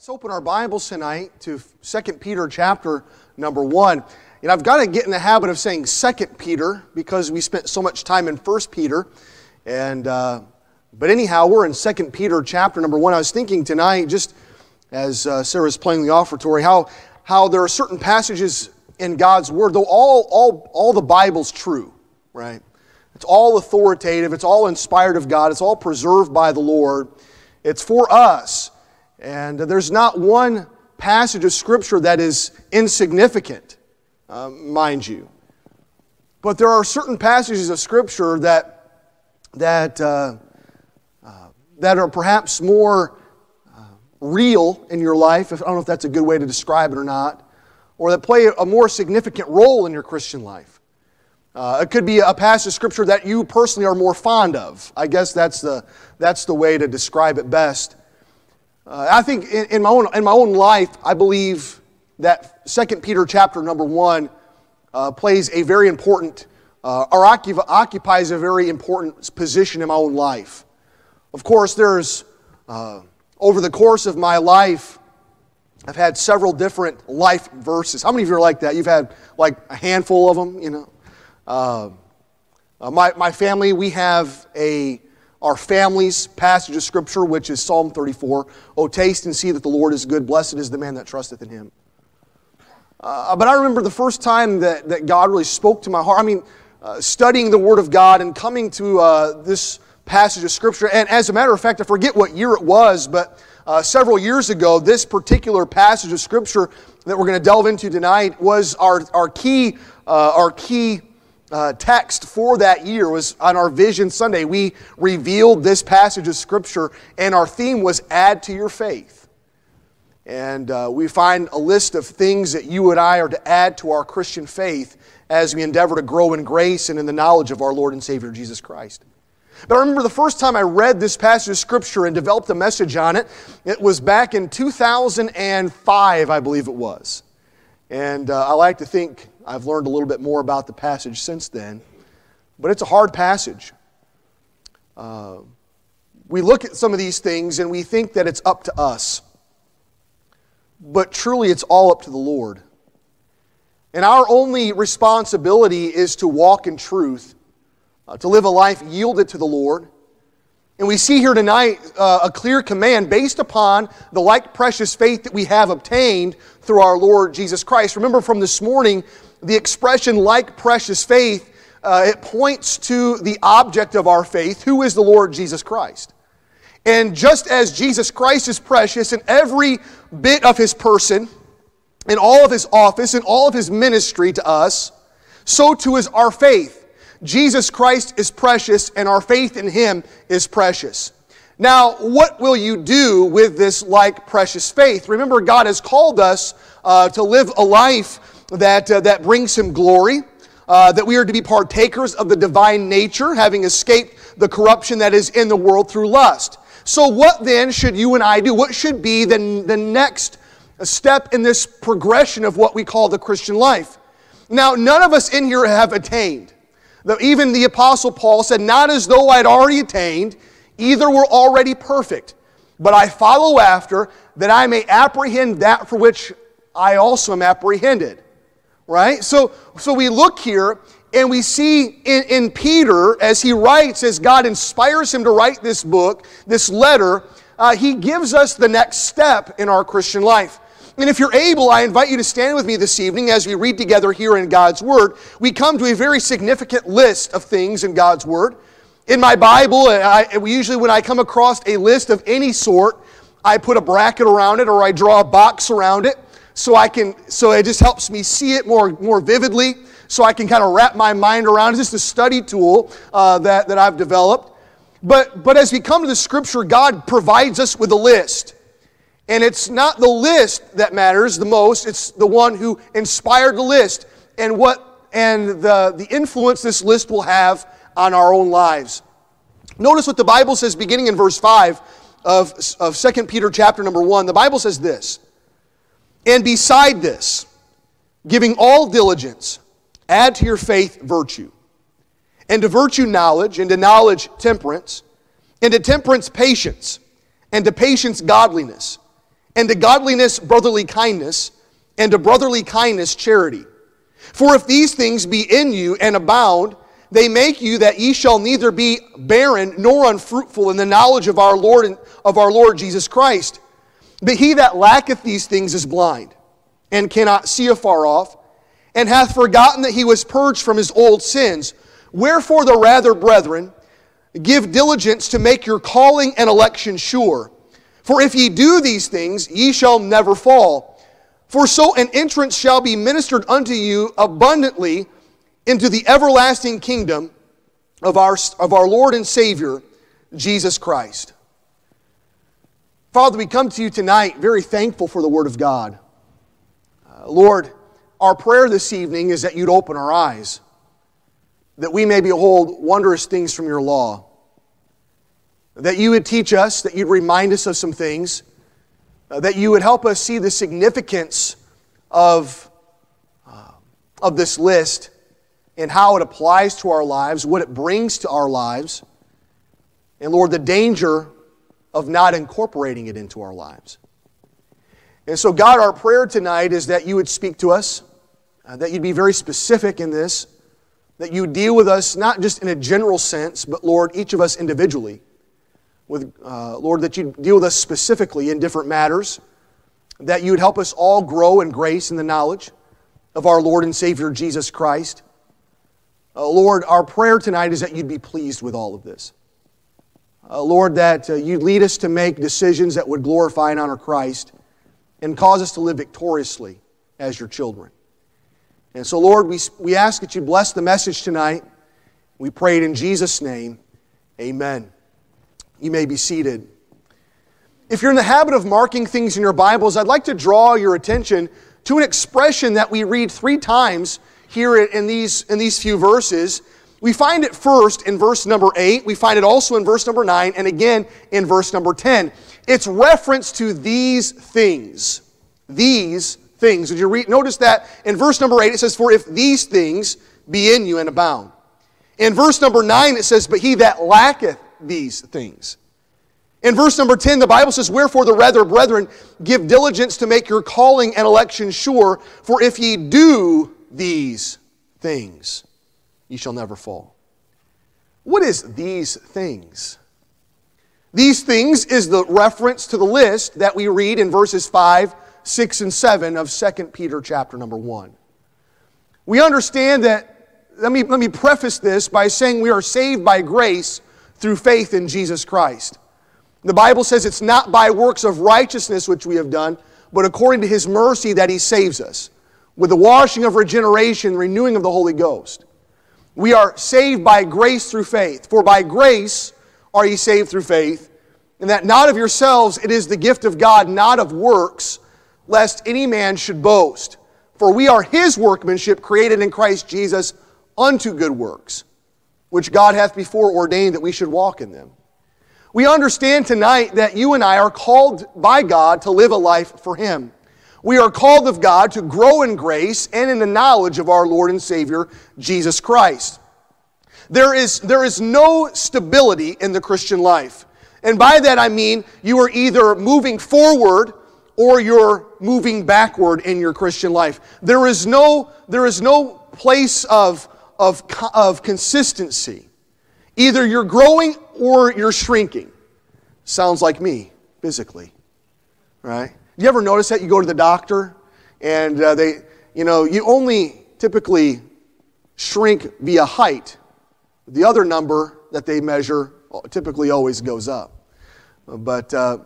Let's open our Bibles tonight to 2 Peter chapter number 1. And I've got to get in the habit of saying 2 Peter because we spent so much time in 1 Peter. And, uh, but anyhow, we're in 2 Peter chapter number 1. I was thinking tonight, just as uh, Sarah's playing the offertory, how, how there are certain passages in God's Word, though all, all, all the Bible's true, right? It's all authoritative, it's all inspired of God, it's all preserved by the Lord. It's for us. And there's not one passage of Scripture that is insignificant, uh, mind you. But there are certain passages of Scripture that, that, uh, uh, that are perhaps more uh, real in your life. I don't know if that's a good way to describe it or not, or that play a more significant role in your Christian life. Uh, it could be a passage of Scripture that you personally are more fond of. I guess that's the, that's the way to describe it best. Uh, I think in, in, my own, in my own life, I believe that 2 Peter chapter number 1 uh, plays a very important, uh, or occupies a very important position in my own life. Of course, there's, uh, over the course of my life, I've had several different life verses. How many of you are like that? You've had like a handful of them, you know? Uh, uh, my, my family, we have a our family's passage of Scripture, which is Psalm 34. Oh, taste and see that the Lord is good. Blessed is the man that trusteth in him. Uh, but I remember the first time that, that God really spoke to my heart. I mean, uh, studying the Word of God and coming to uh, this passage of Scripture. And as a matter of fact, I forget what year it was, but uh, several years ago, this particular passage of Scripture that we're going to delve into tonight was our, our key, uh, our key uh, text for that year was on our Vision Sunday. We revealed this passage of Scripture, and our theme was Add to Your Faith. And uh, we find a list of things that you and I are to add to our Christian faith as we endeavor to grow in grace and in the knowledge of our Lord and Savior Jesus Christ. But I remember the first time I read this passage of Scripture and developed a message on it, it was back in 2005, I believe it was. And uh, I like to think I've learned a little bit more about the passage since then, but it's a hard passage. Uh, we look at some of these things and we think that it's up to us, but truly it's all up to the Lord. And our only responsibility is to walk in truth, uh, to live a life yielded to the Lord. And we see here tonight uh, a clear command based upon the like precious faith that we have obtained through our Lord Jesus Christ. Remember from this morning, the expression like precious faith, uh, it points to the object of our faith, who is the Lord Jesus Christ. And just as Jesus Christ is precious in every bit of his person, in all of his office, in all of his ministry to us, so too is our faith. Jesus Christ is precious, and our faith in him is precious. Now, what will you do with this like precious faith? Remember, God has called us uh, to live a life that, uh, that brings him glory, uh, that we are to be partakers of the divine nature, having escaped the corruption that is in the world through lust. So, what then should you and I do? What should be the, the next step in this progression of what we call the Christian life? Now, none of us in here have attained. Though even the Apostle Paul said, Not as though I'd already attained, either were already perfect, but I follow after that I may apprehend that for which I also am apprehended right? So, so we look here and we see in, in Peter, as he writes, as God inspires him to write this book, this letter, uh, he gives us the next step in our Christian life. And if you're able, I invite you to stand with me this evening as we read together here in God's Word. We come to a very significant list of things in God's Word. In my Bible, I, usually when I come across a list of any sort, I put a bracket around it or I draw a box around it so I can, so it just helps me see it more, more vividly, so I can kind of wrap my mind around. It's just a study tool uh, that, that I've developed. But, but as we come to the scripture, God provides us with a list. And it's not the list that matters the most, it's the one who inspired the list and what and the, the influence this list will have on our own lives. Notice what the Bible says beginning in verse 5 of, of 2 Peter chapter number 1. The Bible says this. And beside this, giving all diligence, add to your faith virtue, and to virtue knowledge, and to knowledge temperance, and to temperance patience, and to patience godliness, and to godliness, brotherly kindness, and to brotherly kindness, charity. For if these things be in you and abound, they make you that ye shall neither be barren nor unfruitful in the knowledge of our Lord and of our Lord Jesus Christ. But he that lacketh these things is blind, and cannot see afar off, and hath forgotten that he was purged from his old sins. Wherefore the rather, brethren, give diligence to make your calling and election sure. For if ye do these things, ye shall never fall. For so an entrance shall be ministered unto you abundantly into the everlasting kingdom of our, of our Lord and Savior, Jesus Christ. Father, we come to you tonight very thankful for the Word of God. Uh, Lord, our prayer this evening is that you'd open our eyes, that we may behold wondrous things from your law, that you would teach us, that you'd remind us of some things, uh, that you would help us see the significance of, uh, of this list and how it applies to our lives, what it brings to our lives, and Lord, the danger of not incorporating it into our lives. And so, God, our prayer tonight is that you would speak to us, uh, that you'd be very specific in this, that you deal with us not just in a general sense, but Lord, each of us individually. With, uh, Lord, that you deal with us specifically in different matters, that you would help us all grow in grace and the knowledge of our Lord and Savior Jesus Christ. Uh, Lord, our prayer tonight is that you'd be pleased with all of this. Uh, Lord, that uh, you'd lead us to make decisions that would glorify and honor Christ and cause us to live victoriously as your children. And so, Lord, we, we ask that you bless the message tonight. We pray it in Jesus' name. Amen. You may be seated. If you're in the habit of marking things in your Bibles, I'd like to draw your attention to an expression that we read three times here in these, in these few verses. We find it first in verse number 8, we find it also in verse number 9, and again in verse number 10. It's reference to these things. These things. Did you read, notice that in verse number 8 it says, For if these things be in you and abound. In verse number 9 it says, But he that lacketh these things. In verse number 10, the Bible says, Wherefore the rather, brethren, give diligence to make your calling and election sure, for if ye do these things, ye shall never fall. What is these things? These things is the reference to the list that we read in verses 5, 6, and 7 of 2 Peter chapter number 1. We understand that, let me, let me preface this by saying we are saved by grace through faith in Jesus Christ. The Bible says it's not by works of righteousness which we have done, but according to his mercy that he saves us with the washing of regeneration, renewing of the Holy Ghost. We are saved by grace through faith. For by grace are ye saved through faith, and that not of yourselves, it is the gift of God, not of works, lest any man should boast. For we are his workmanship, created in Christ Jesus unto good works, which God hath before ordained that we should walk in them. We understand tonight that you and I are called by God to live a life for him. We are called of God to grow in grace and in the knowledge of our Lord and Savior, Jesus Christ. There is, there is no stability in the Christian life. And by that I mean you are either moving forward or you're moving backward in your Christian life. There is no, there is no place of, of, of consistency. Either you're growing or you're shrinking. Sounds like me, physically, right? You ever notice that? You go to the doctor and uh, they, you know, you only typically shrink via height. The other number that they measure typically always goes up. But, uh,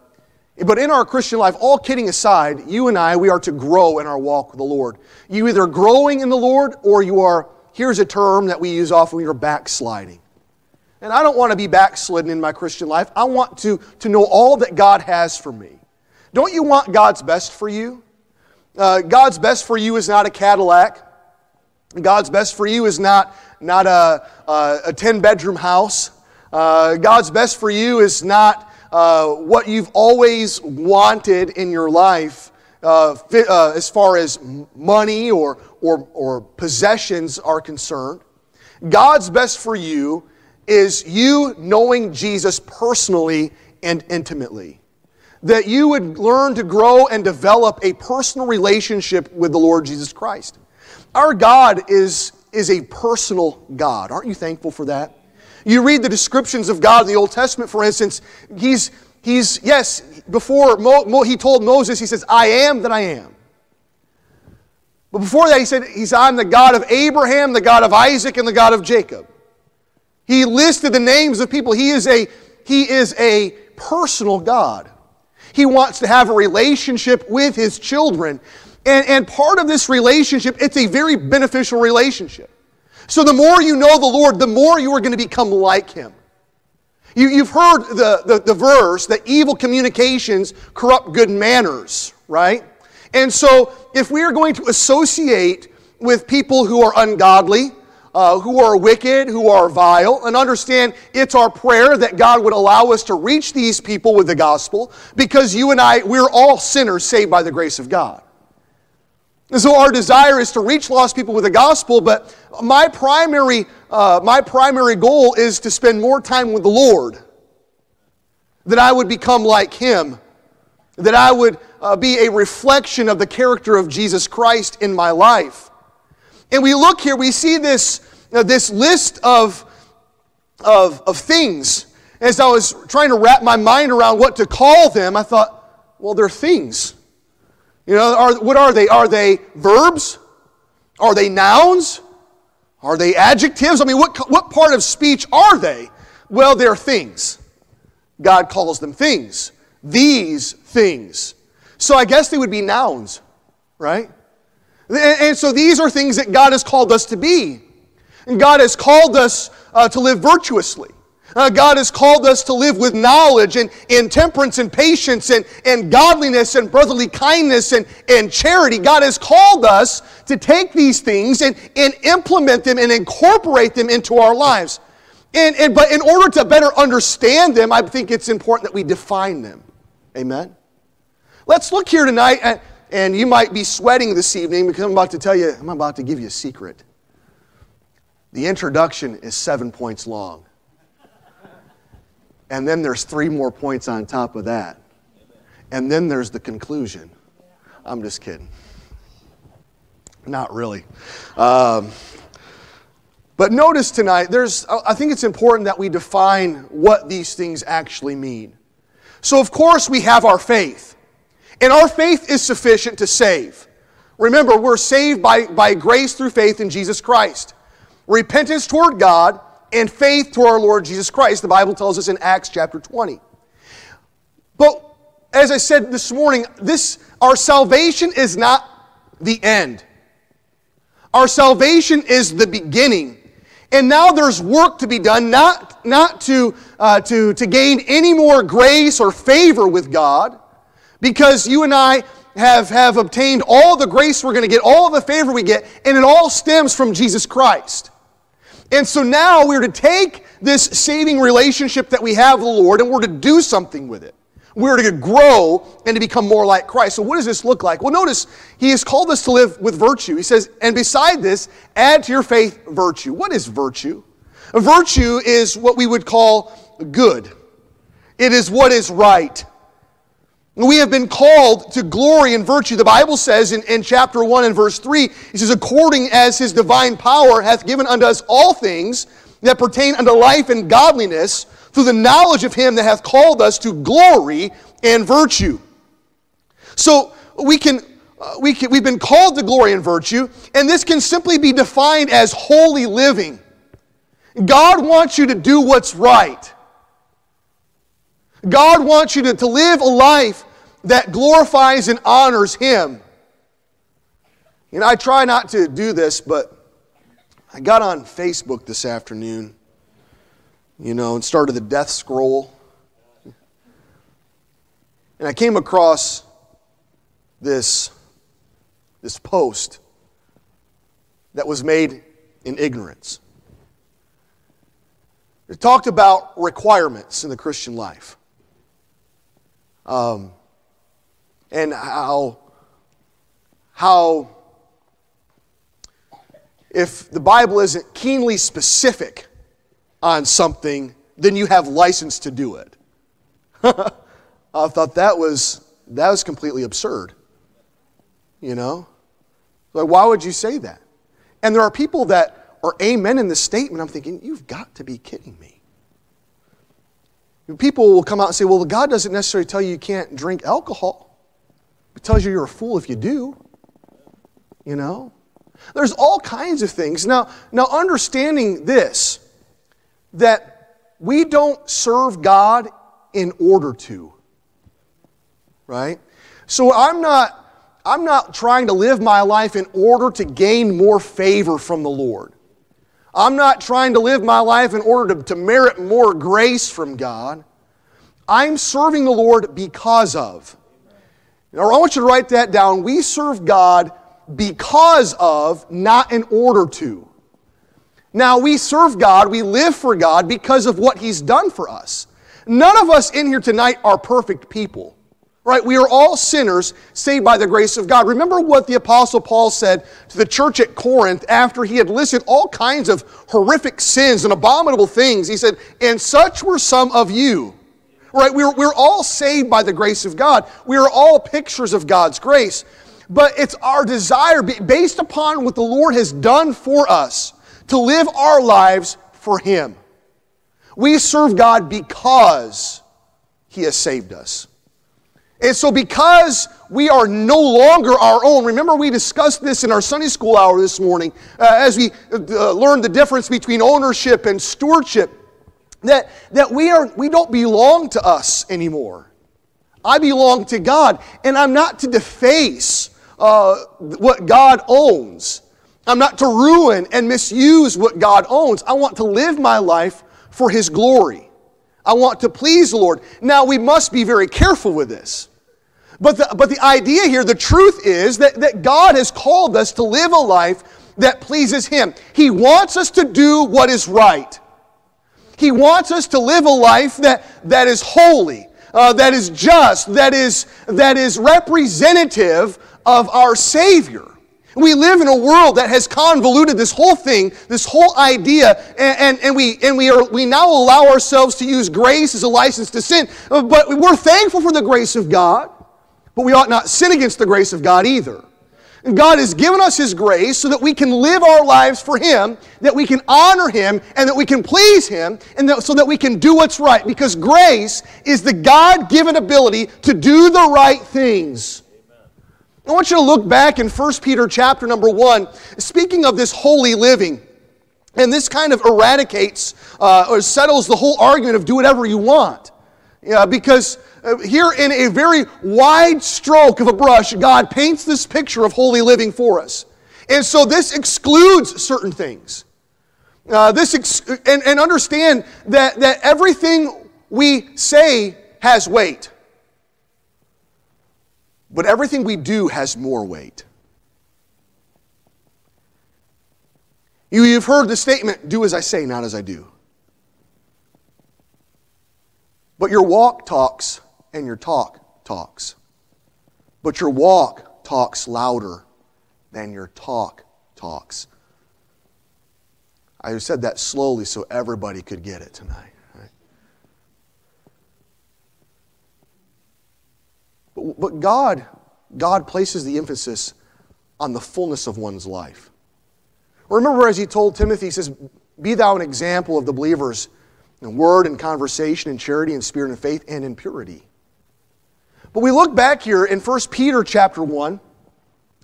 but in our Christian life, all kidding aside, you and I, we are to grow in our walk with the Lord. You either growing in the Lord or you are, here's a term that we use often, you're backsliding. And I don't want to be backslidden in my Christian life. I want to, to know all that God has for me. Don't you want God's best for you? Uh, God's best for you is not a Cadillac. God's best for you is not, not a, a, a 10 bedroom house. Uh, God's best for you is not uh, what you've always wanted in your life uh, uh, as far as money or, or, or possessions are concerned. God's best for you is you knowing Jesus personally and intimately. That you would learn to grow and develop a personal relationship with the Lord Jesus Christ. Our God is, is a personal God. Aren't you thankful for that? You read the descriptions of God in the Old Testament, for instance, he's, he's yes, before Mo, Mo, he told Moses, he says, I am that I am. But before that, he said, he's, I'm the God of Abraham, the God of Isaac, and the God of Jacob. He listed the names of people. He is a, he is a personal God. He wants to have a relationship with his children. And, and part of this relationship, it's a very beneficial relationship. So the more you know the Lord, the more you are going to become like him. You, have heard the, the, the verse that evil communications corrupt good manners, right? And so if we are going to associate with people who are ungodly, uh, who are wicked, who are vile, and understand it's our prayer that God would allow us to reach these people with the gospel because you and I, we're all sinners saved by the grace of God. And so our desire is to reach lost people with the gospel, but my primary, uh, my primary goal is to spend more time with the Lord. That I would become like Him. That I would uh, be a reflection of the character of Jesus Christ in my life. And we look here, we see this, uh, this list of, of, of things. As I was trying to wrap my mind around what to call them, I thought, well, they're things. You know, are, what are they? Are they verbs? Are they nouns? Are they adjectives? I mean, what, what part of speech are they? Well, they're things. God calls them things. These things. So I guess they would be nouns, right? And, so these are things that God has called us to be. And God has called us uh, to live virtuously. Uh, God has called us to live with knowledge and, and temperance and patience and, and godliness and brotherly kindness and, and charity. God has called us to take these things and, and implement them and incorporate them into our lives. And, and, but in order to better understand them, I think it's important that we define them. Amen? Let's look here tonight, at, and you might be sweating this evening because I'm about to tell you, I'm about to give you a secret. The introduction is seven points long. And then there's three more points on top of that. And then there's the conclusion. I'm just kidding. Not really. Um, but notice tonight, there's, I think it's important that we define what these things actually mean. So, of course, we have our faith. And our faith is sufficient to save. Remember, we're saved by, by grace through faith in Jesus Christ. Repentance toward God and faith to our Lord Jesus Christ. The Bible tells us in Acts chapter 20. But as I said this morning, this our salvation is not the end. Our salvation is the beginning. And now there's work to be done, not, not to, uh, to, to gain any more grace or favor with God, because you and I have, have obtained all the grace we're going to get, all the favor we get, and it all stems from Jesus Christ. And so now we're to take this saving relationship that we have with the Lord and we're to do something with it. We're to grow and to become more like Christ. So, what does this look like? Well, notice he has called us to live with virtue. He says, and beside this, add to your faith virtue. What is virtue? Virtue is what we would call good, it is what is right. We have been called to glory and virtue. The Bible says in, in chapter 1 and verse 3, it says, according as his divine power hath given unto us all things that pertain unto life and godliness, through the knowledge of him that hath called us to glory and virtue. So we can, uh, we can, we've been called to glory and virtue, and this can simply be defined as holy living. God wants you to do what's right. God wants you to, to live a life that glorifies and honors Him. You know, I try not to do this, but I got on Facebook this afternoon, you know, and started the death scroll. And I came across this, this post that was made in ignorance. It talked about requirements in the Christian life. Um, and how, how if the Bible isn't keenly specific on something, then you have license to do it. I thought that was, that was completely absurd. You know? Like, why would you say that? And there are people that are amen in this statement. I'm thinking, you've got to be kidding me. People will come out and say, well, God doesn't necessarily tell you you can't drink alcohol. It tells you you're a fool if you do. You know? There's all kinds of things. Now, now understanding this, that we don't serve God in order to. Right? So I'm not I'm not trying to live my life in order to gain more favor from the Lord. I'm not trying to live my life in order to, to merit more grace from God. I'm serving the Lord because of. Now, I want you to write that down. We serve God because of, not in order to. Now, we serve God, we live for God because of what He's done for us. None of us in here tonight are perfect people. Right? We are all sinners saved by the grace of God. Remember what the Apostle Paul said to the church at Corinth after he had listed all kinds of horrific sins and abominable things. He said, And such were some of you. Right? We're, we're all saved by the grace of God. We are all pictures of God's grace. But it's our desire, based upon what the Lord has done for us, to live our lives for Him. We serve God because He has saved us. And so, because we are no longer our own, remember we discussed this in our Sunday school hour this morning uh, as we uh, learned the difference between ownership and stewardship, that, that we, are, we don't belong to us anymore. I belong to God, and I'm not to deface uh, what God owns. I'm not to ruin and misuse what God owns. I want to live my life for His glory. I want to please the Lord. Now, we must be very careful with this. But the, but the idea here, the truth is that, that God has called us to live a life that pleases Him. He wants us to do what is right. He wants us to live a life that, that is holy, uh, that is just, that is, that is representative of our Savior. We live in a world that has convoluted this whole thing, this whole idea, and, and, and, we, and we, are, we now allow ourselves to use grace as a license to sin. But we're thankful for the grace of God. But we ought not sin against the grace of God either. And God has given us His grace so that we can live our lives for Him, that we can honor Him, and that we can please Him, and that, so that we can do what's right. Because grace is the God given ability to do the right things. I want you to look back in 1 Peter chapter number 1, speaking of this holy living. And this kind of eradicates uh, or settles the whole argument of do whatever you want. Yeah, because here in a very wide stroke of a brush, God paints this picture of holy living for us. And so this excludes certain things. Uh, this ex- and, and understand that, that everything we say has weight. But everything we do has more weight. You, you've heard the statement, do as I say, not as I do. But your walk talks and your talk talks. But your walk talks louder than your talk talks. I said that slowly so everybody could get it tonight. But, but God, God places the emphasis on the fullness of one's life. Remember, as he told Timothy, he says, Be thou an example of the believers in word and conversation, and charity and spirit and faith, and in purity. But we look back here in 1 Peter chapter 1,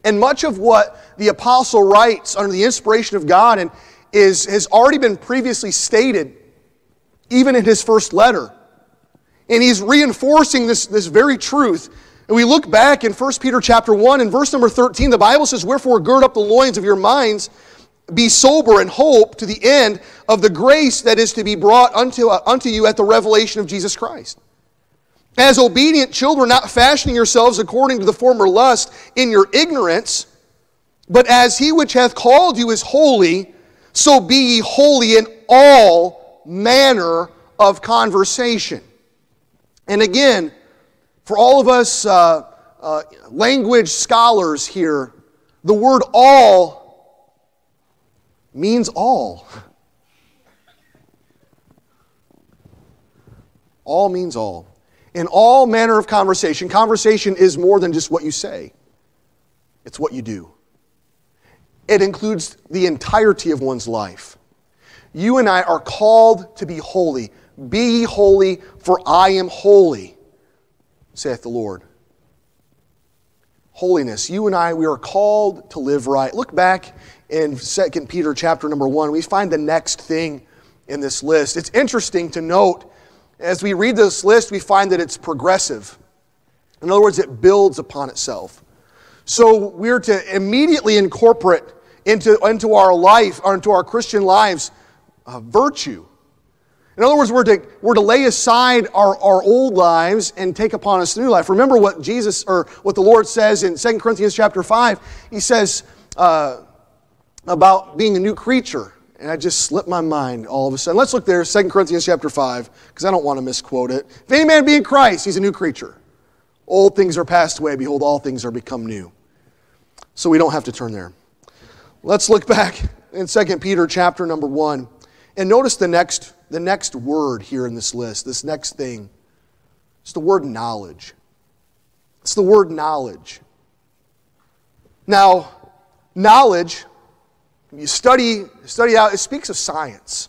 and much of what the apostle writes under the inspiration of God and is, has already been previously stated, even in his first letter. And he's reinforcing this, this very truth. And we look back in 1 Peter chapter 1 and verse number 13, the Bible says, Wherefore gird up the loins of your minds, be sober and hope to the end of the grace that is to be brought unto, uh, unto you at the revelation of Jesus Christ. As obedient children, not fashioning yourselves according to the former lust in your ignorance, but as he which hath called you is holy, so be ye holy in all manner of conversation. And again, for all of us uh, uh, language scholars here, the word all means all. All means all. In all manner of conversation. Conversation is more than just what you say, it's what you do. It includes the entirety of one's life. You and I are called to be holy. Be holy, for I am holy, saith the Lord. Holiness. You and I, we are called to live right. Look back in 2 Peter chapter number 1. We find the next thing in this list. It's interesting to note as we read this list, we find that it's progressive. In other words, it builds upon itself. So we're to immediately incorporate into, into our life or into our Christian lives uh, virtue. In other words, we're to, we're to lay aside our, our old lives and take upon us new life. Remember what Jesus or what the Lord says in 2 Corinthians chapter 5. He says uh, about being a new creature. And I just slipped my mind all of a sudden. Let's look there, 2 Corinthians chapter 5, because I don't want to misquote it. If any man be in Christ, he's a new creature. Old things are passed away. Behold, all things are become new. So we don't have to turn there. Let's look back in 2 Peter chapter number 1 and notice the next, the next word here in this list, this next thing. It's the word knowledge. It's the word knowledge. Now, knowledge you study, study out, it speaks of science.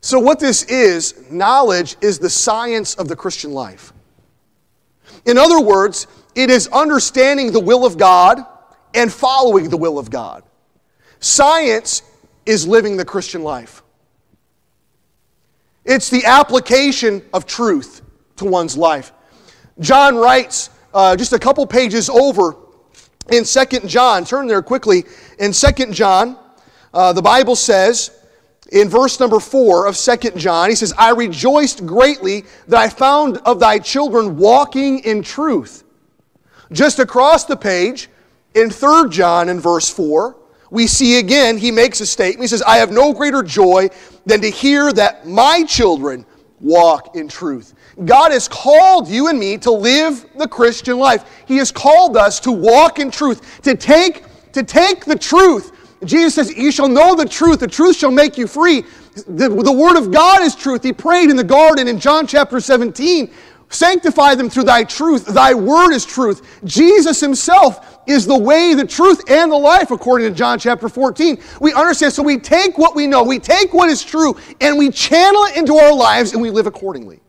So, what this is, knowledge is the science of the Christian life. In other words, it is understanding the will of God and following the will of God. Science is living the Christian life. It's the application of truth to one's life. John writes uh, just a couple pages over in Second John, turn there quickly. In Second John, uh, the Bible says, in verse number 4 of Second John, he says, I rejoiced greatly that I found of thy children walking in truth. Just across the page, in Third John, in verse 4, we see again, he makes a statement. He says, I have no greater joy than to hear that my children walk in truth. God has called you and me to live the Christian life. He has called us to walk in truth, to take, to take the truth. Jesus says, You shall know the truth, the truth shall make you free. The, the Word of God is truth. He prayed in the garden in John chapter 17 Sanctify them through thy truth. Thy word is truth. Jesus himself is the way, the truth, and the life, according to John chapter 14. We understand, so we take what we know, we take what is true, and we channel it into our lives and we live accordingly.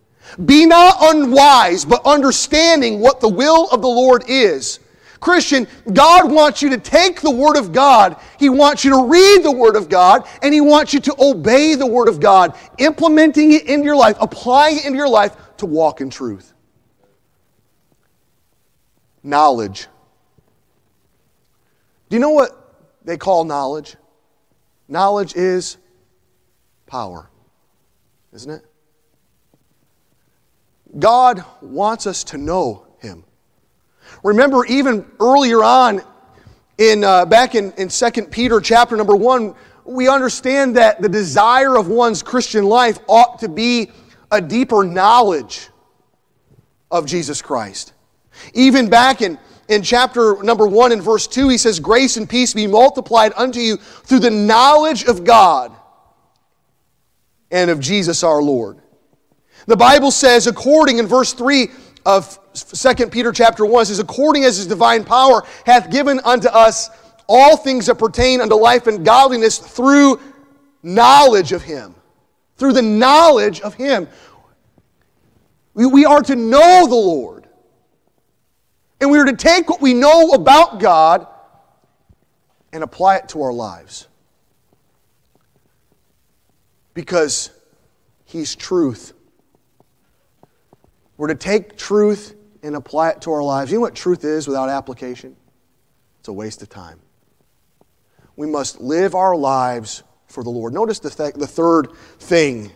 Be not unwise, but understanding what the will of the Lord is. Christian, God wants you to take the Word of God, He wants you to read the Word of God, and He wants you to obey the Word of God, implementing it into your life, applying it into your life to walk in truth. Knowledge. Do you know what they call knowledge? Knowledge is power, isn't it? God wants us to know. Remember, even earlier on, in, uh, back in, in 2 Peter chapter number 1, we understand that the desire of one's Christian life ought to be a deeper knowledge of Jesus Christ. Even back in, in chapter number 1 and verse 2, he says, Grace and peace be multiplied unto you through the knowledge of God and of Jesus our Lord. The Bible says, according in verse 3 of 2 Peter chapter 1, says, according as his divine power hath given unto us all things that pertain unto life and godliness through knowledge of him through the knowledge of Him. We, we are to know the Lord. And we are to take what we know about God and apply it to our lives. Because He's truth. We're to take truth and apply it to our lives. You know what truth is without application? It's a waste of time. We must live our lives for the Lord. Notice the, th- the third thing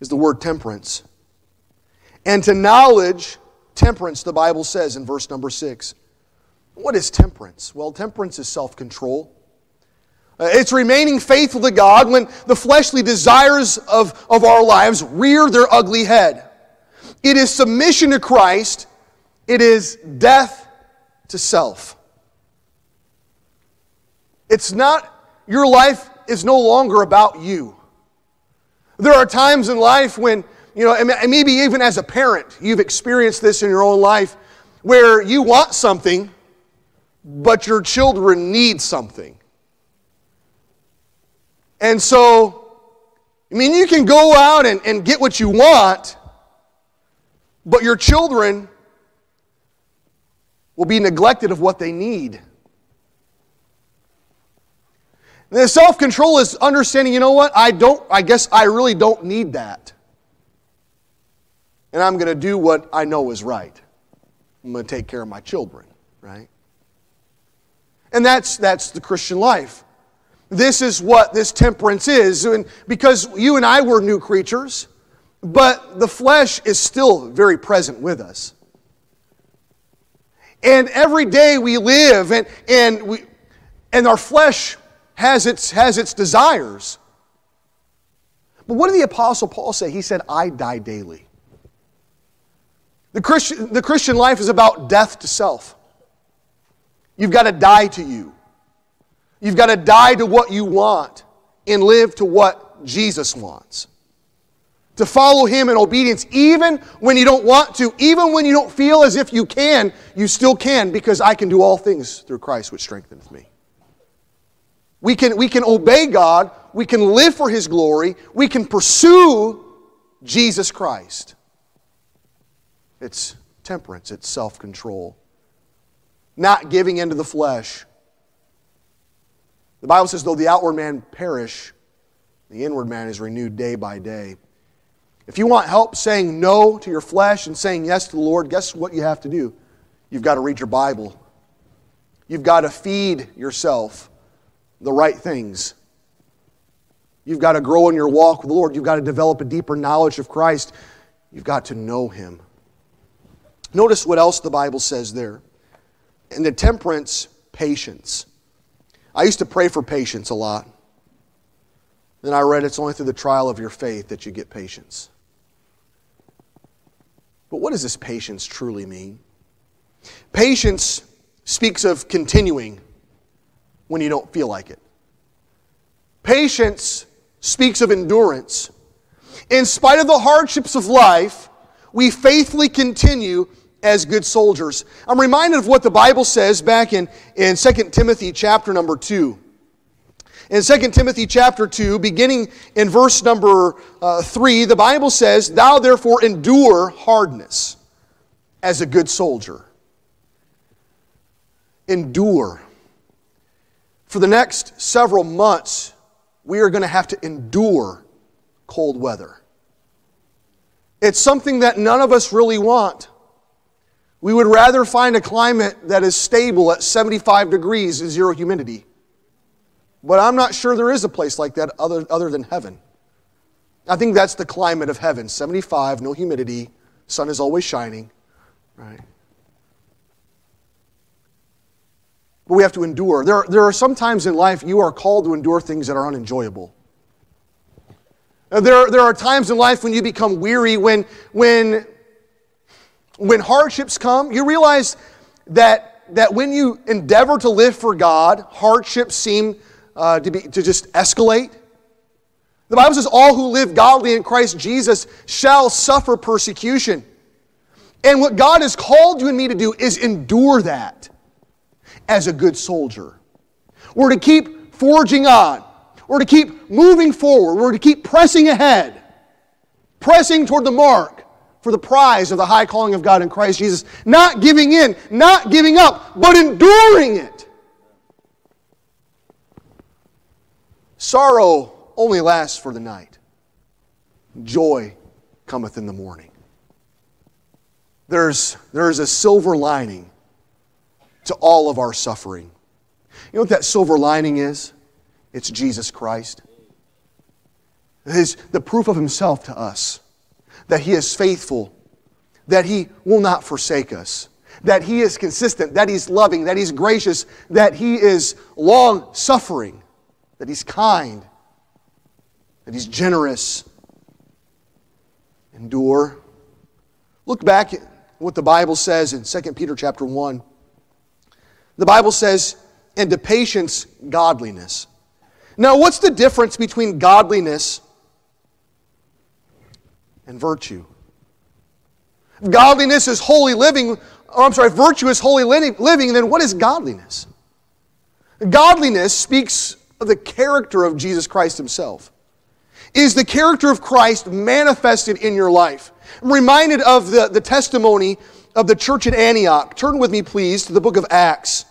is the word temperance. And to knowledge, temperance, the Bible says in verse number six. What is temperance? Well, temperance is self control. Uh, it's remaining faithful to God when the fleshly desires of, of our lives rear their ugly head. It is submission to Christ, it is death to self. It's not your life is no longer about you. There are times in life when, you know, and maybe even as a parent, you've experienced this in your own life where you want something, but your children need something. And so, I mean, you can go out and, and get what you want, but your children will be neglected of what they need. The self control is understanding, you know what? I don't, I guess I really don't need that. And I'm going to do what I know is right. I'm going to take care of my children, right? And that's, that's the Christian life. This is what this temperance is. And because you and I were new creatures, but the flesh is still very present with us. And every day we live, and, and, we, and our flesh has its, has its desires. But what did the Apostle Paul say? He said, I die daily. The Christian, the Christian life is about death to self. You've got to die to you. You've got to die to what you want and live to what Jesus wants. To follow Him in obedience, even when you don't want to, even when you don't feel as if you can, you still can because I can do all things through Christ which strengthens me. We can, we can obey God. We can live for His glory. We can pursue Jesus Christ. It's temperance, it's self control, not giving into the flesh. The Bible says, though the outward man perish, the inward man is renewed day by day. If you want help saying no to your flesh and saying yes to the Lord, guess what you have to do? You've got to read your Bible. You've got to feed yourself the right things. You've got to grow in your walk with the Lord. You've got to develop a deeper knowledge of Christ. You've got to know Him. Notice what else the Bible says there. And the temperance, patience. I used to pray for patience a lot. Then I read it's only through the trial of your faith that you get patience. But what does this patience truly mean? Patience speaks of continuing when you don't feel like it. Patience speaks of endurance. In spite of the hardships of life, we faithfully continue as good soldiers. I'm reminded of what the Bible says back in, in 2 Timothy chapter number 2. In 2 Timothy chapter 2, beginning in verse number uh, 3, the Bible says, Thou therefore endure hardness as a good soldier. Endure. For the next several months, we are going to have to endure cold weather. It's something that none of us really want. We would rather find a climate that is stable at 75 degrees and zero humidity. But I'm not sure there is a place like that other, other than heaven. I think that's the climate of heaven 75, no humidity, sun is always shining, right? but we have to endure. There, there are some times in life you are called to endure things that are unenjoyable. There, there are times in life when you become weary, when, when, when hardships come, you realize that, that when you endeavor to live for God, hardships seem uh, to, be, to just escalate. The Bible says, All who live godly in Christ Jesus shall suffer persecution. And what God has called you and me to do is endure that as a good soldier. We're to keep forging on. We're to keep moving forward. We're to keep pressing ahead, pressing toward the mark for the prize of the high calling of God in Christ Jesus. Not giving in, not giving up, but enduring it. Sorrow only lasts for the night, joy cometh in the morning. There's, there's a silver lining to all of our suffering. You know what that silver lining is? It's Jesus Christ. His, the proof of Himself to us that He is faithful, that He will not forsake us, that He is consistent, that He's loving, that He's gracious, that He is long suffering, that He's kind, that He's generous. Endure. Look back at what the Bible says in 2 Peter chapter 1. The Bible says, and to patience, godliness. Now, what's the difference between godliness and virtue. Godliness is holy living, or I'm sorry, virtue is holy living, then what is godliness? Godliness speaks of the character of Jesus Christ Himself. Is the character of Christ manifested in your life? I'm reminded of the, the testimony of the church at Antioch. Turn with me, please, to the book of Acts.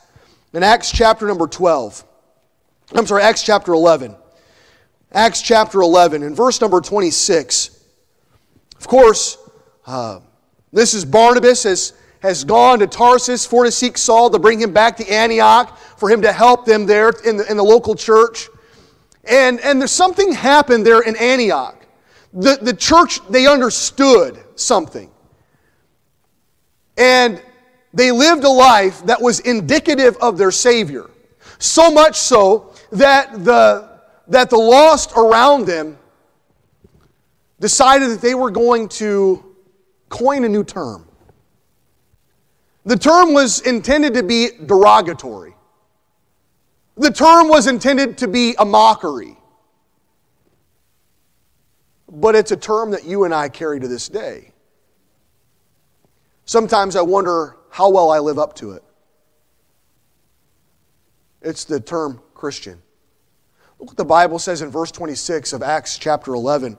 In Acts chapter number 12. I'm sorry, Acts chapter 11. Acts chapter 11, in verse number 26. Of course, uh, this is Barnabas has, has gone to Tarsus for to seek Saul to bring him back to Antioch for him to help them there in the, in the local church. And, and there's something happened there in Antioch. The, the church, they understood something. And they lived a life that was indicative of their Savior. So much so that the, that the lost around them decided that they were going to coin a new term. The term was intended to be derogatory. The term was intended to be a mockery. But it's a term that you and I carry to this day. Sometimes I wonder how well I live up to it. It's the term Christian. Look what the Bible says in verse 26 of Acts chapter 11.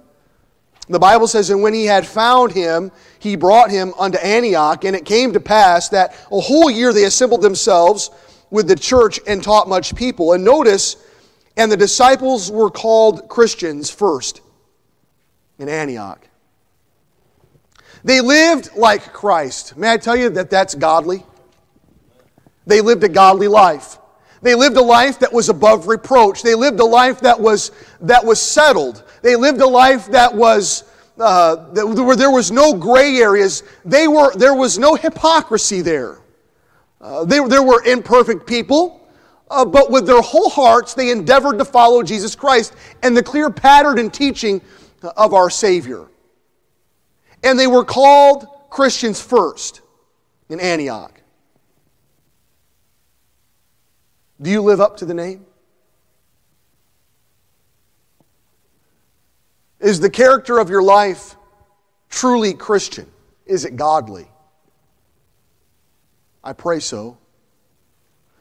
The Bible says, And when he had found him, he brought him unto Antioch. And it came to pass that a whole year they assembled themselves with the church and taught much people. And notice, and the disciples were called Christians first in Antioch. They lived like Christ. May I tell you that that's godly? They lived a godly life. They lived a life that was above reproach. They lived a life that was, that was settled. They lived a life that was, uh, that, where there was no gray areas. They were, there was no hypocrisy there. Uh, they, there were imperfect people, uh, but with their whole hearts, they endeavored to follow Jesus Christ and the clear pattern and teaching of our Savior. And they were called Christians first in Antioch. Do you live up to the name? Is the character of your life truly Christian? Is it godly? I pray so.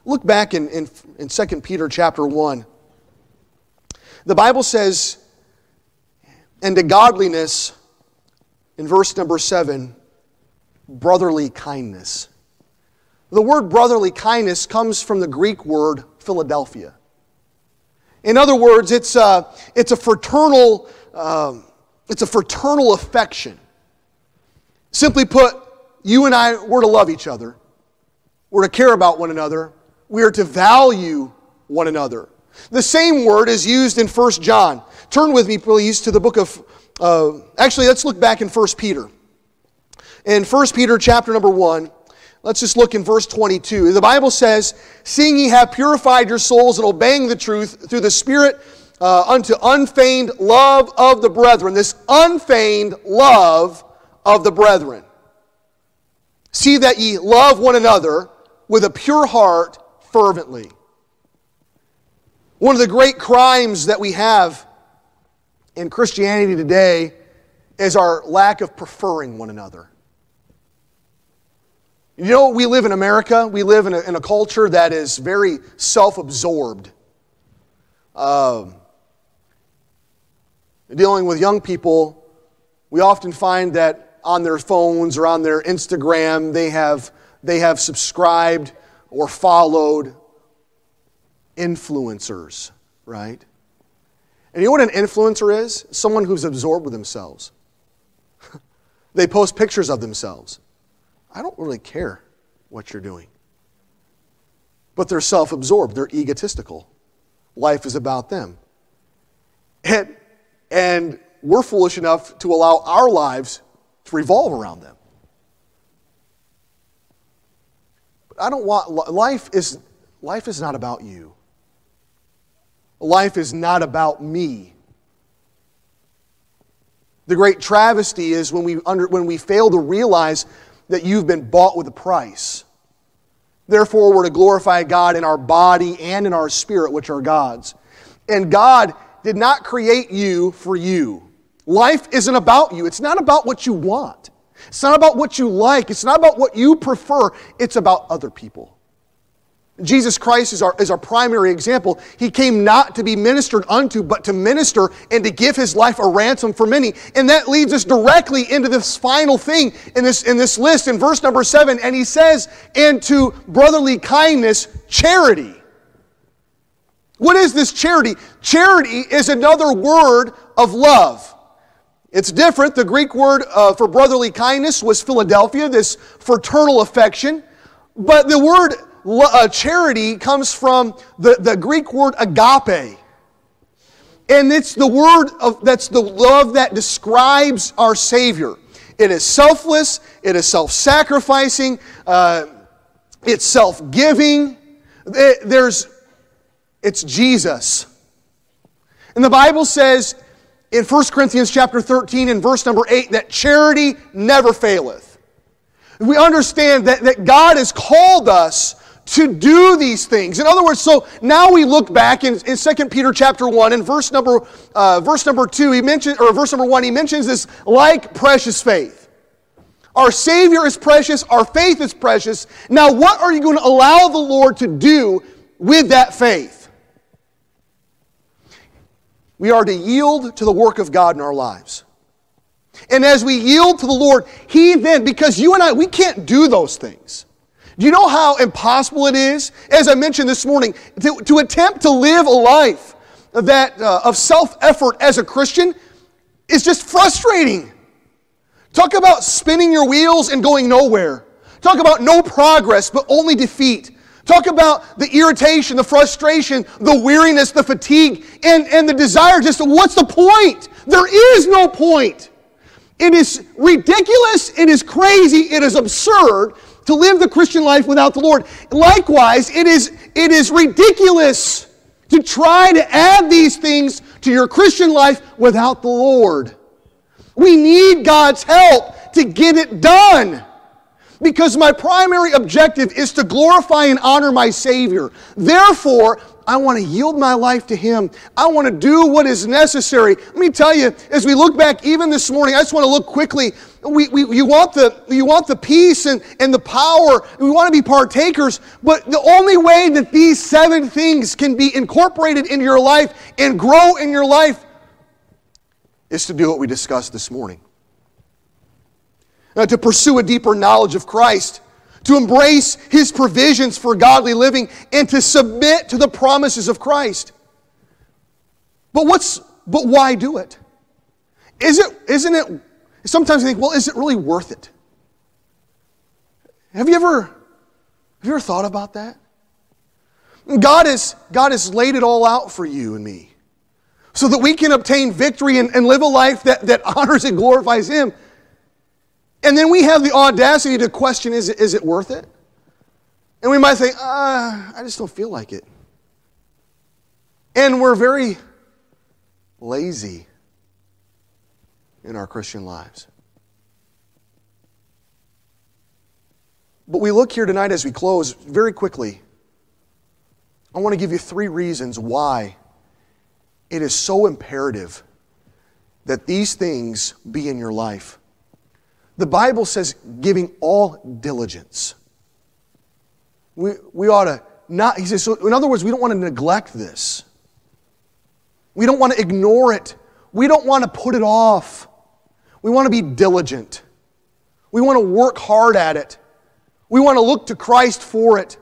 Look back in, in, in 2 Peter chapter 1. The Bible says, and to godliness, in verse number 7, brotherly kindness. The word brotherly kindness comes from the Greek word Philadelphia. In other words, it's a, it's a fraternal, um, it's a fraternal affection. Simply put, you and I were to love each other. We're to care about one another. We are to value one another. The same word is used in 1 John. Turn with me, please, to the book of, uh, actually, let's look back in 1 Peter. In 1 Peter chapter number 1, Let's just look in verse 22. The Bible says, Seeing ye have purified your souls in obeying the truth through the Spirit uh, unto unfeigned love of the brethren. This unfeigned love of the brethren. See that ye love one another with a pure heart fervently. One of the great crimes that we have in Christianity today is our lack of preferring one another. You know, we live in America, we live in a, in a culture that is very self absorbed. Um, dealing with young people, we often find that on their phones or on their Instagram, they have, they have subscribed or followed influencers, right? And you know what an influencer is? Someone who's absorbed with themselves. they post pictures of themselves. I don't really care what you're doing. But they're self absorbed, they're egotistical. Life is about them. And, and we're foolish enough to allow our lives to revolve around them. But I don't want, life is, life is not about you. Life is not about me. The great travesty is when we, under, when we fail to realize that you've been bought with a price. Therefore, we're to glorify God in our body and in our spirit, which are God's. And God did not create you for you. Life isn't about you. It's not about what you want. It's not about what you like. It's not about what you prefer. It's about other people. Jesus Christ is our, is our primary example. He came not to be ministered unto, but to minister and to give his life a ransom for many. And that leads us directly into this final thing in this, in this list in verse number seven. And he says, and to brotherly kindness, charity. What is this charity? Charity is another word of love. It's different. The Greek word uh, for brotherly kindness was Philadelphia, this fraternal affection. But the word uh, charity comes from the, the Greek word agape. And it's the word of, that's the love that describes our Savior. It is selfless, it is self sacrificing, uh, it's self giving. There's, it's Jesus. And the Bible says in 1 Corinthians chapter 13 and verse number 8 that charity never faileth. We understand that, that God has called us to do these things. In other words, so now we look back in, in 2 Peter chapter 1 and verse number, uh, verse number 2, he mentions, or verse number 1, he mentions this like precious faith. Our Savior is precious, our faith is precious. Now, what are you going to allow the Lord to do with that faith? We are to yield to the work of God in our lives. And as we yield to the Lord, He then, because you and I, we can't do those things. Do you know how impossible it is, as I mentioned this morning, to, to attempt to live a life that, uh, of self effort as a Christian is just frustrating. Talk about spinning your wheels and going nowhere. Talk about no progress, but only defeat. Talk about the irritation, the frustration, the weariness, the fatigue, and, and the desire just what's the point? There is no point. It is ridiculous, it is crazy, it is absurd to live the Christian life without the Lord. Likewise, it is, it is ridiculous to try to add these things to your Christian life without the Lord. We need God's help to get it done. Because my primary objective is to glorify and honor my Savior. Therefore, I want to yield my life to Him. I want to do what is necessary. Let me tell you, as we look back even this morning, I just want to look quickly. We, we, you, want the, you want the peace and, and the power. We want to be partakers. But the only way that these seven things can be incorporated into your life and grow in your life is to do what we discussed this morning. Now, to pursue a deeper knowledge of Christ to embrace his provisions for godly living, and to submit to the promises of Christ. But what's but why do it? Is it isn't it sometimes I think, well, is it really worth it? Have you ever have you ever thought about that? God has, God has laid it all out for you and me so that we can obtain victory and, and live a life that, that honors and glorifies Him. And then we have the audacity to question is it, is it worth it? And we might think, uh, I just don't feel like it. And we're very lazy in our Christian lives. But we look here tonight as we close very quickly. I want to give you three reasons why it is so imperative that these things be in your life. The Bible says giving all diligence. We, we ought to not, he says, so in other words, we don't want to neglect this. We don't want to ignore it. We don't want to put it off. We want to be diligent. We want to work hard at it. We want to look to Christ for it.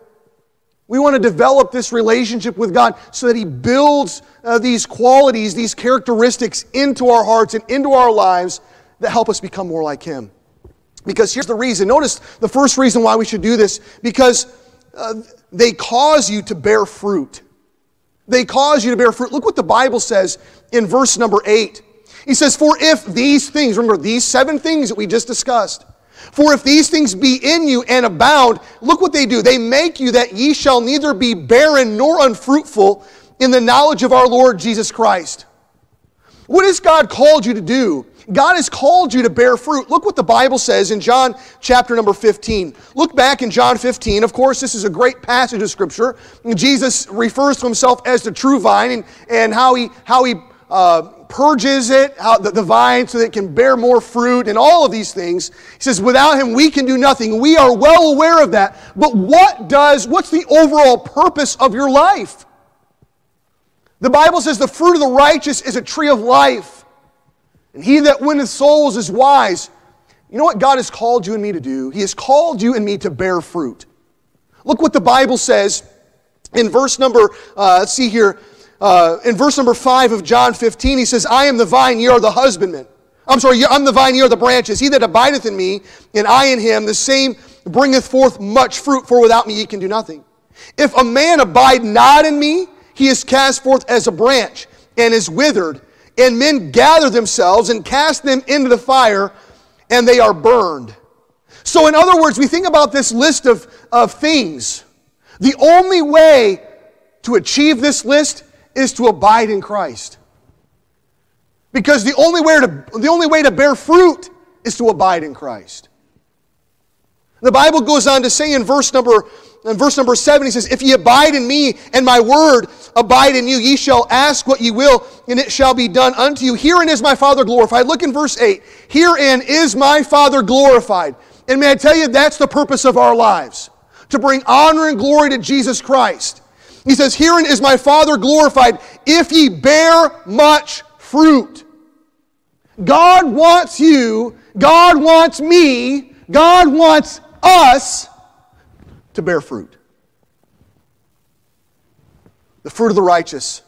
We want to develop this relationship with God so that He builds uh, these qualities, these characteristics into our hearts and into our lives that help us become more like Him. Because here's the reason. Notice the first reason why we should do this because uh, they cause you to bear fruit. They cause you to bear fruit. Look what the Bible says in verse number 8. He says, For if these things, remember these seven things that we just discussed, for if these things be in you and abound, look what they do. They make you that ye shall neither be barren nor unfruitful in the knowledge of our Lord Jesus Christ. What has God called you to do? God has called you to bear fruit. Look what the Bible says in John chapter number 15. Look back in John 15. Of course, this is a great passage of Scripture. Jesus refers to himself as the true vine and, and how he, how he uh, purges it, how the, the vine, so that it can bear more fruit, and all of these things. He says, without him, we can do nothing. We are well aware of that. But what does, what's the overall purpose of your life? The Bible says the fruit of the righteous is a tree of life, and he that winneth souls is wise. You know what God has called you and me to do? He has called you and me to bear fruit. Look what the Bible says in verse number, uh, let's see here, uh, in verse number 5 of John 15, he says, I am the vine, ye are the husbandmen. I'm sorry, I'm the vine, ye are the branches. He that abideth in me, and I in him, the same bringeth forth much fruit, for without me ye can do nothing. If a man abide not in me, he is cast forth as a branch, and is withered, and men gather themselves and cast them into the fire, and they are burned. So, in other words, we think about this list of, of things. The only way to achieve this list is to abide in Christ. Because the only way to, the only way to bear fruit is to abide in Christ. The Bible goes on to say in verse number in verse number seven, he says, If ye abide in me, and my word abide in you, ye shall ask what ye will, and it shall be done unto you. Herein is my Father glorified. Look in verse 8. Herein is my Father glorified. And may I tell you, that's the purpose of our lives to bring honor and glory to Jesus Christ. He says, Herein is my Father glorified, if ye bear much fruit. God wants you, God wants me, God wants us to bear fruit. The fruit of the righteous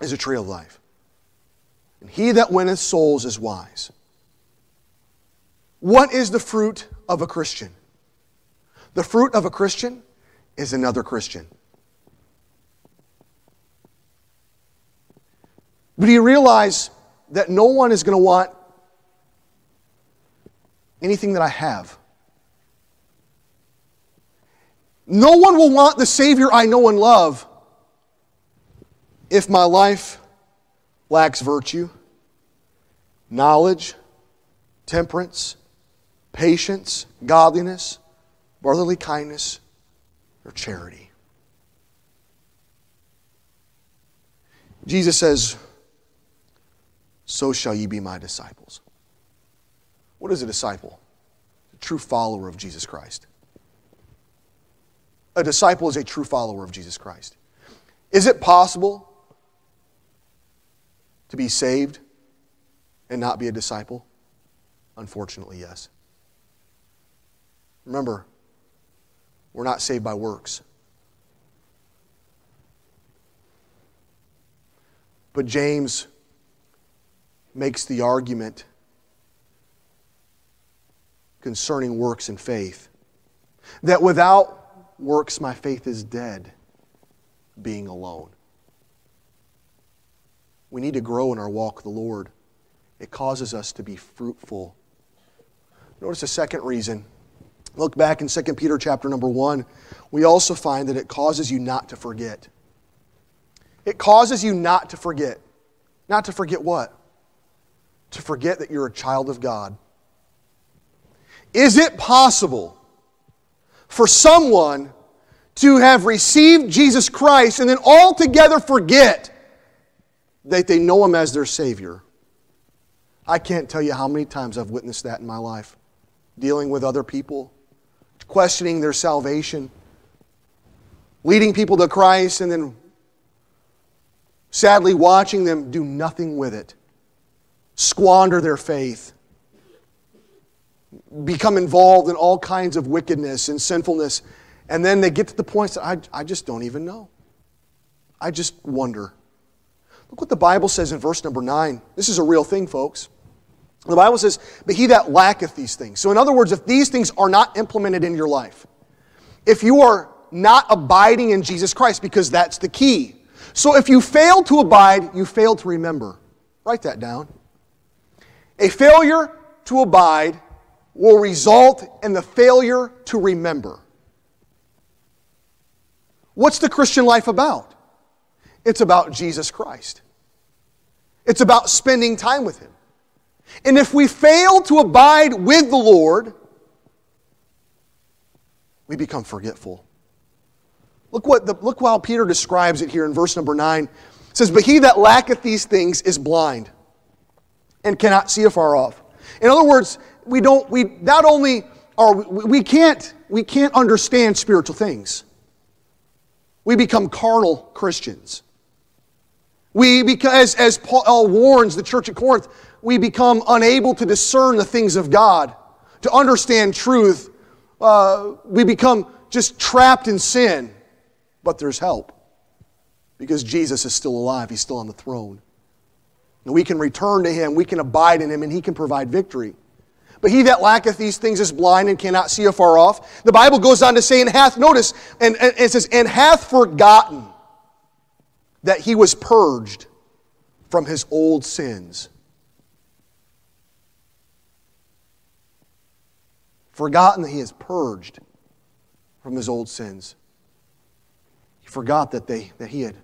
is a tree of life. And he that winneth souls is wise. What is the fruit of a Christian? The fruit of a Christian is another Christian. But do you realize that no one is going to want anything that I have? No one will want the Savior I know and love if my life lacks virtue, knowledge, temperance, patience, godliness, brotherly kindness, or charity. Jesus says, So shall ye be my disciples. What is a disciple? A true follower of Jesus Christ. A disciple is a true follower of Jesus Christ. Is it possible to be saved and not be a disciple? Unfortunately, yes. Remember, we're not saved by works. But James makes the argument concerning works and faith that without works, my faith is dead, being alone. We need to grow in our walk with the Lord. It causes us to be fruitful. Notice the second reason. Look back in 2 Peter chapter number 1. We also find that it causes you not to forget. It causes you not to forget. Not to forget what? To forget that you're a child of God. Is it possible for someone to have received Jesus Christ and then altogether forget that they know Him as their Savior. I can't tell you how many times I've witnessed that in my life, dealing with other people, questioning their salvation, leading people to Christ, and then sadly watching them do nothing with it, squander their faith become involved in all kinds of wickedness and sinfulness. And then they get to the point that I, I just don't even know. I just wonder. Look what the Bible says in verse number 9. This is a real thing, folks. The Bible says, But he that lacketh these things. So, in other words, if these things are not implemented in your life, if you are not abiding in Jesus Christ, because that's the key. So, if you fail to abide, you fail to remember. Write that down. A failure to abide will result in the failure to remember. What's the Christian life about? It's about Jesus Christ. It's about spending time with Him. And if we fail to abide with the Lord, we become forgetful. Look what the, look how Peter describes it here in verse number 9. It says, But he that lacketh these things is blind and cannot see afar off. In other words, we don't, we not only are, we can't, we can't understand spiritual things. We become carnal Christians. We, because, as Paul warns the church at Corinth, we become unable to discern the things of God, to understand truth. Uh, we become just trapped in sin. But there's help because Jesus is still alive, He's still on the throne. And we can return to Him, we can abide in Him, and He can provide victory. But he that lacketh these things is blind and cannot see afar off. The Bible goes on to say, and hath, notice, and, and it says, and hath forgotten that he was purged from his old sins. Forgotten that he is purged from his old sins. He forgot that, they, that he had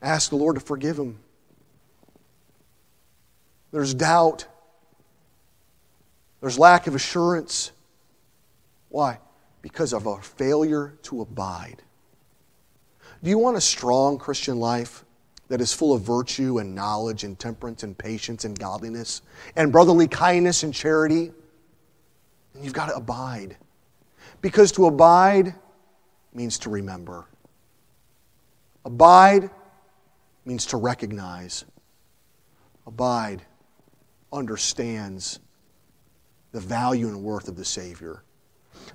asked the Lord to forgive him. There's doubt. There's lack of assurance. Why? Because of our failure to abide. Do you want a strong Christian life that is full of virtue and knowledge and temperance and patience and godliness and brotherly kindness and charity? And you've got to abide. Because to abide means to remember. Abide means to recognize. Abide understands the value and worth of the Savior.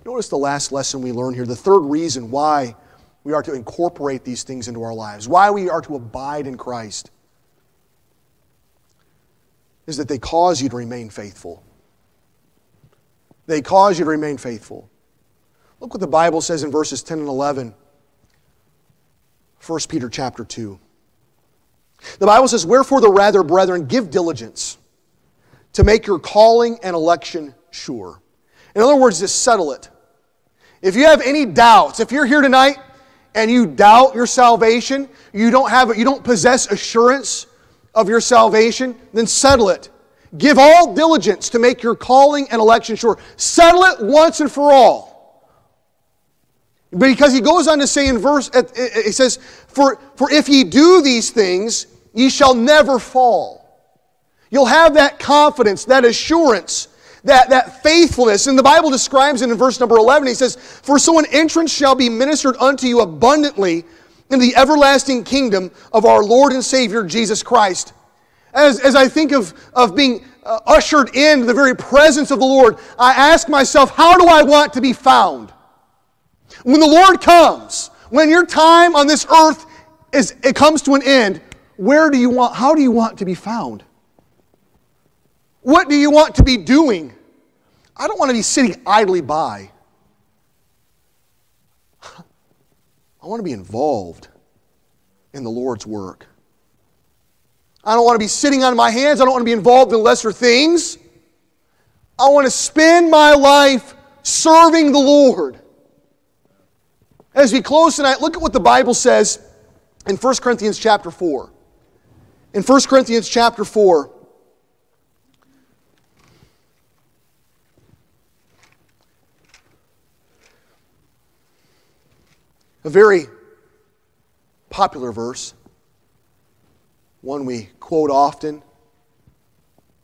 Notice the last lesson we learn here, the third reason why we are to incorporate these things into our lives, why we are to abide in Christ, is that they cause you to remain faithful. They cause you to remain faithful. Look what the Bible says in verses 10 and 11. 1 Peter chapter 2. The Bible says, Wherefore the rather, brethren, give diligence to make your calling and election sure. In other words, just settle it. If you have any doubts, if you're here tonight and you doubt your salvation, you don't have you don't possess assurance of your salvation, then settle it. Give all diligence to make your calling and election sure. Settle it once and for all. Because he goes on to say in verse, he says, for, for if ye do these things, ye shall never fall. You'll have that confidence, that assurance, that, that faithfulness. And the Bible describes it in verse number 11. He says, For so an entrance shall be ministered unto you abundantly in the everlasting kingdom of our Lord and Savior Jesus Christ. As, as I think of, of being uh, ushered into the very presence of the Lord, I ask myself, how do I want to be found? When the Lord comes, when your time on this earth is, it comes to an end, where do you want, how do you want to be found? What do you want to be doing? I don't want to be sitting idly by. I want to be involved in the Lord's work. I don't want to be sitting on my hands. I don't want to be involved in lesser things. I want to spend my life serving the Lord. As we close tonight, look at what the Bible says in 1 Corinthians chapter 4. In 1 Corinthians chapter 4, a very popular verse, one we quote often,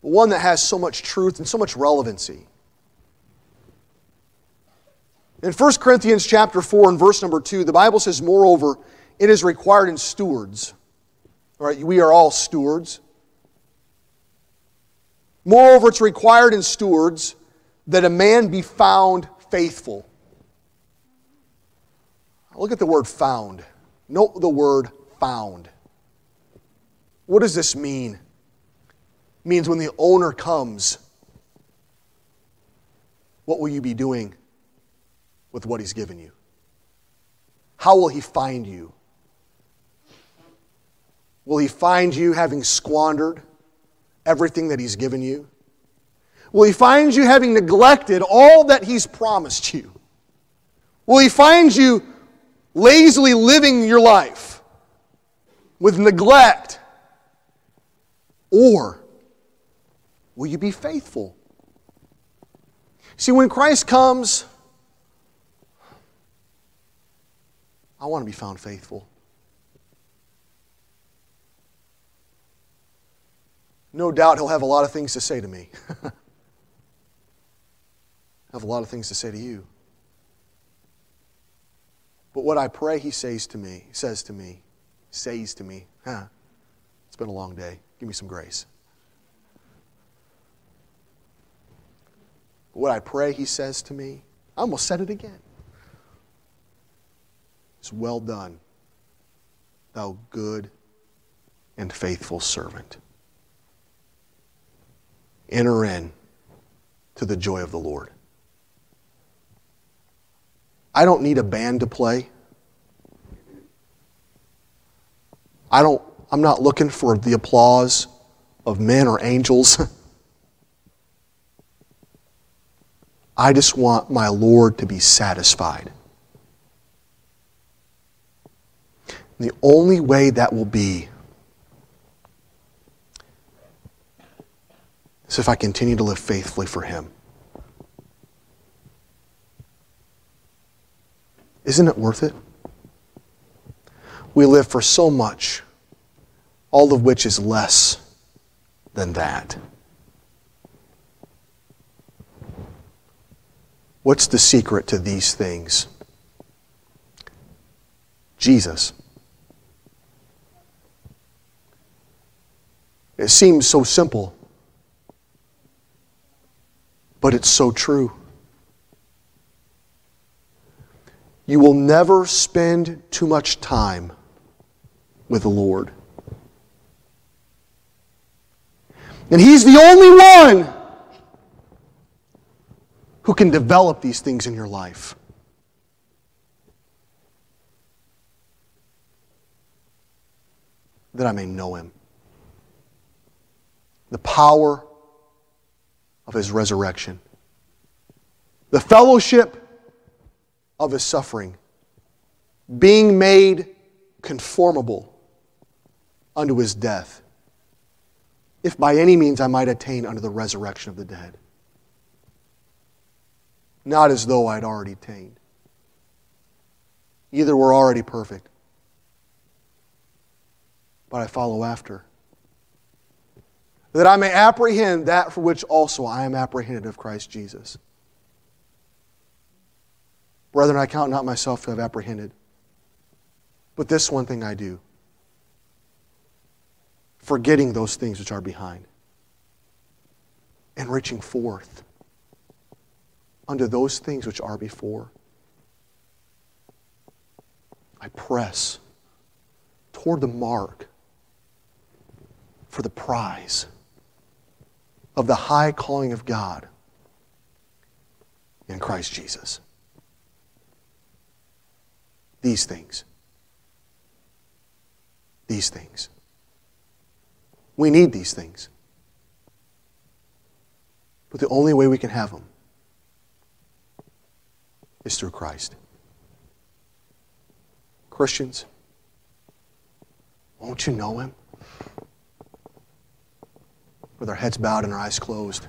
but one that has so much truth and so much relevancy. In 1 Corinthians chapter 4 and verse number 2, the Bible says, Moreover, it is required in stewards. All right, we are all stewards. Moreover, it's required in stewards that a man be found faithful. Look at the word found. Note the word found. What does this mean? It means when the owner comes, what will you be doing with what he's given you? How will he find you? Will he find you having squandered everything that he's given you? Will he find you having neglected all that he's promised you? Will he find you lazily living your life with neglect? Or will you be faithful? See, when Christ comes, I want to be found faithful. no doubt he'll have a lot of things to say to me. I have a lot of things to say to you. But what I pray he says to me, says to me, says to me, huh, it's been a long day. Give me some grace. What I pray he says to me, I almost said it again. It's well done, thou good and faithful servant. Enter in to the joy of the Lord. I don't need a band to play. I don't, I'm not looking for the applause of men or angels. I just want my Lord to be satisfied. the only way that will be is if I continue to live faithfully for Him. Isn't it worth it? We live for so much, all of which is less than that. What's the secret to these things? Jesus. It seems so simple, but it's so true. You will never spend too much time with the Lord. And He's the only one who can develop these things in your life. That I may know Him. The power of His resurrection, the fellowship of His suffering, being made conformable unto His death, if by any means I might attain unto the resurrection of the dead not as though I'd already attained. Either we're already perfect, but I follow after. That I may apprehend that for which also I am apprehended of Christ Jesus. Brethren, I count not myself to have apprehended, but this one thing I do, forgetting those things which are behind and reaching forth unto those things which are before. I press toward the mark for the prize of the high calling of God in Christ Jesus. These things. These things. We need these things. But the only way we can have them is through Christ. Christians, won't you know Him? With our heads bowed and our eyes closed.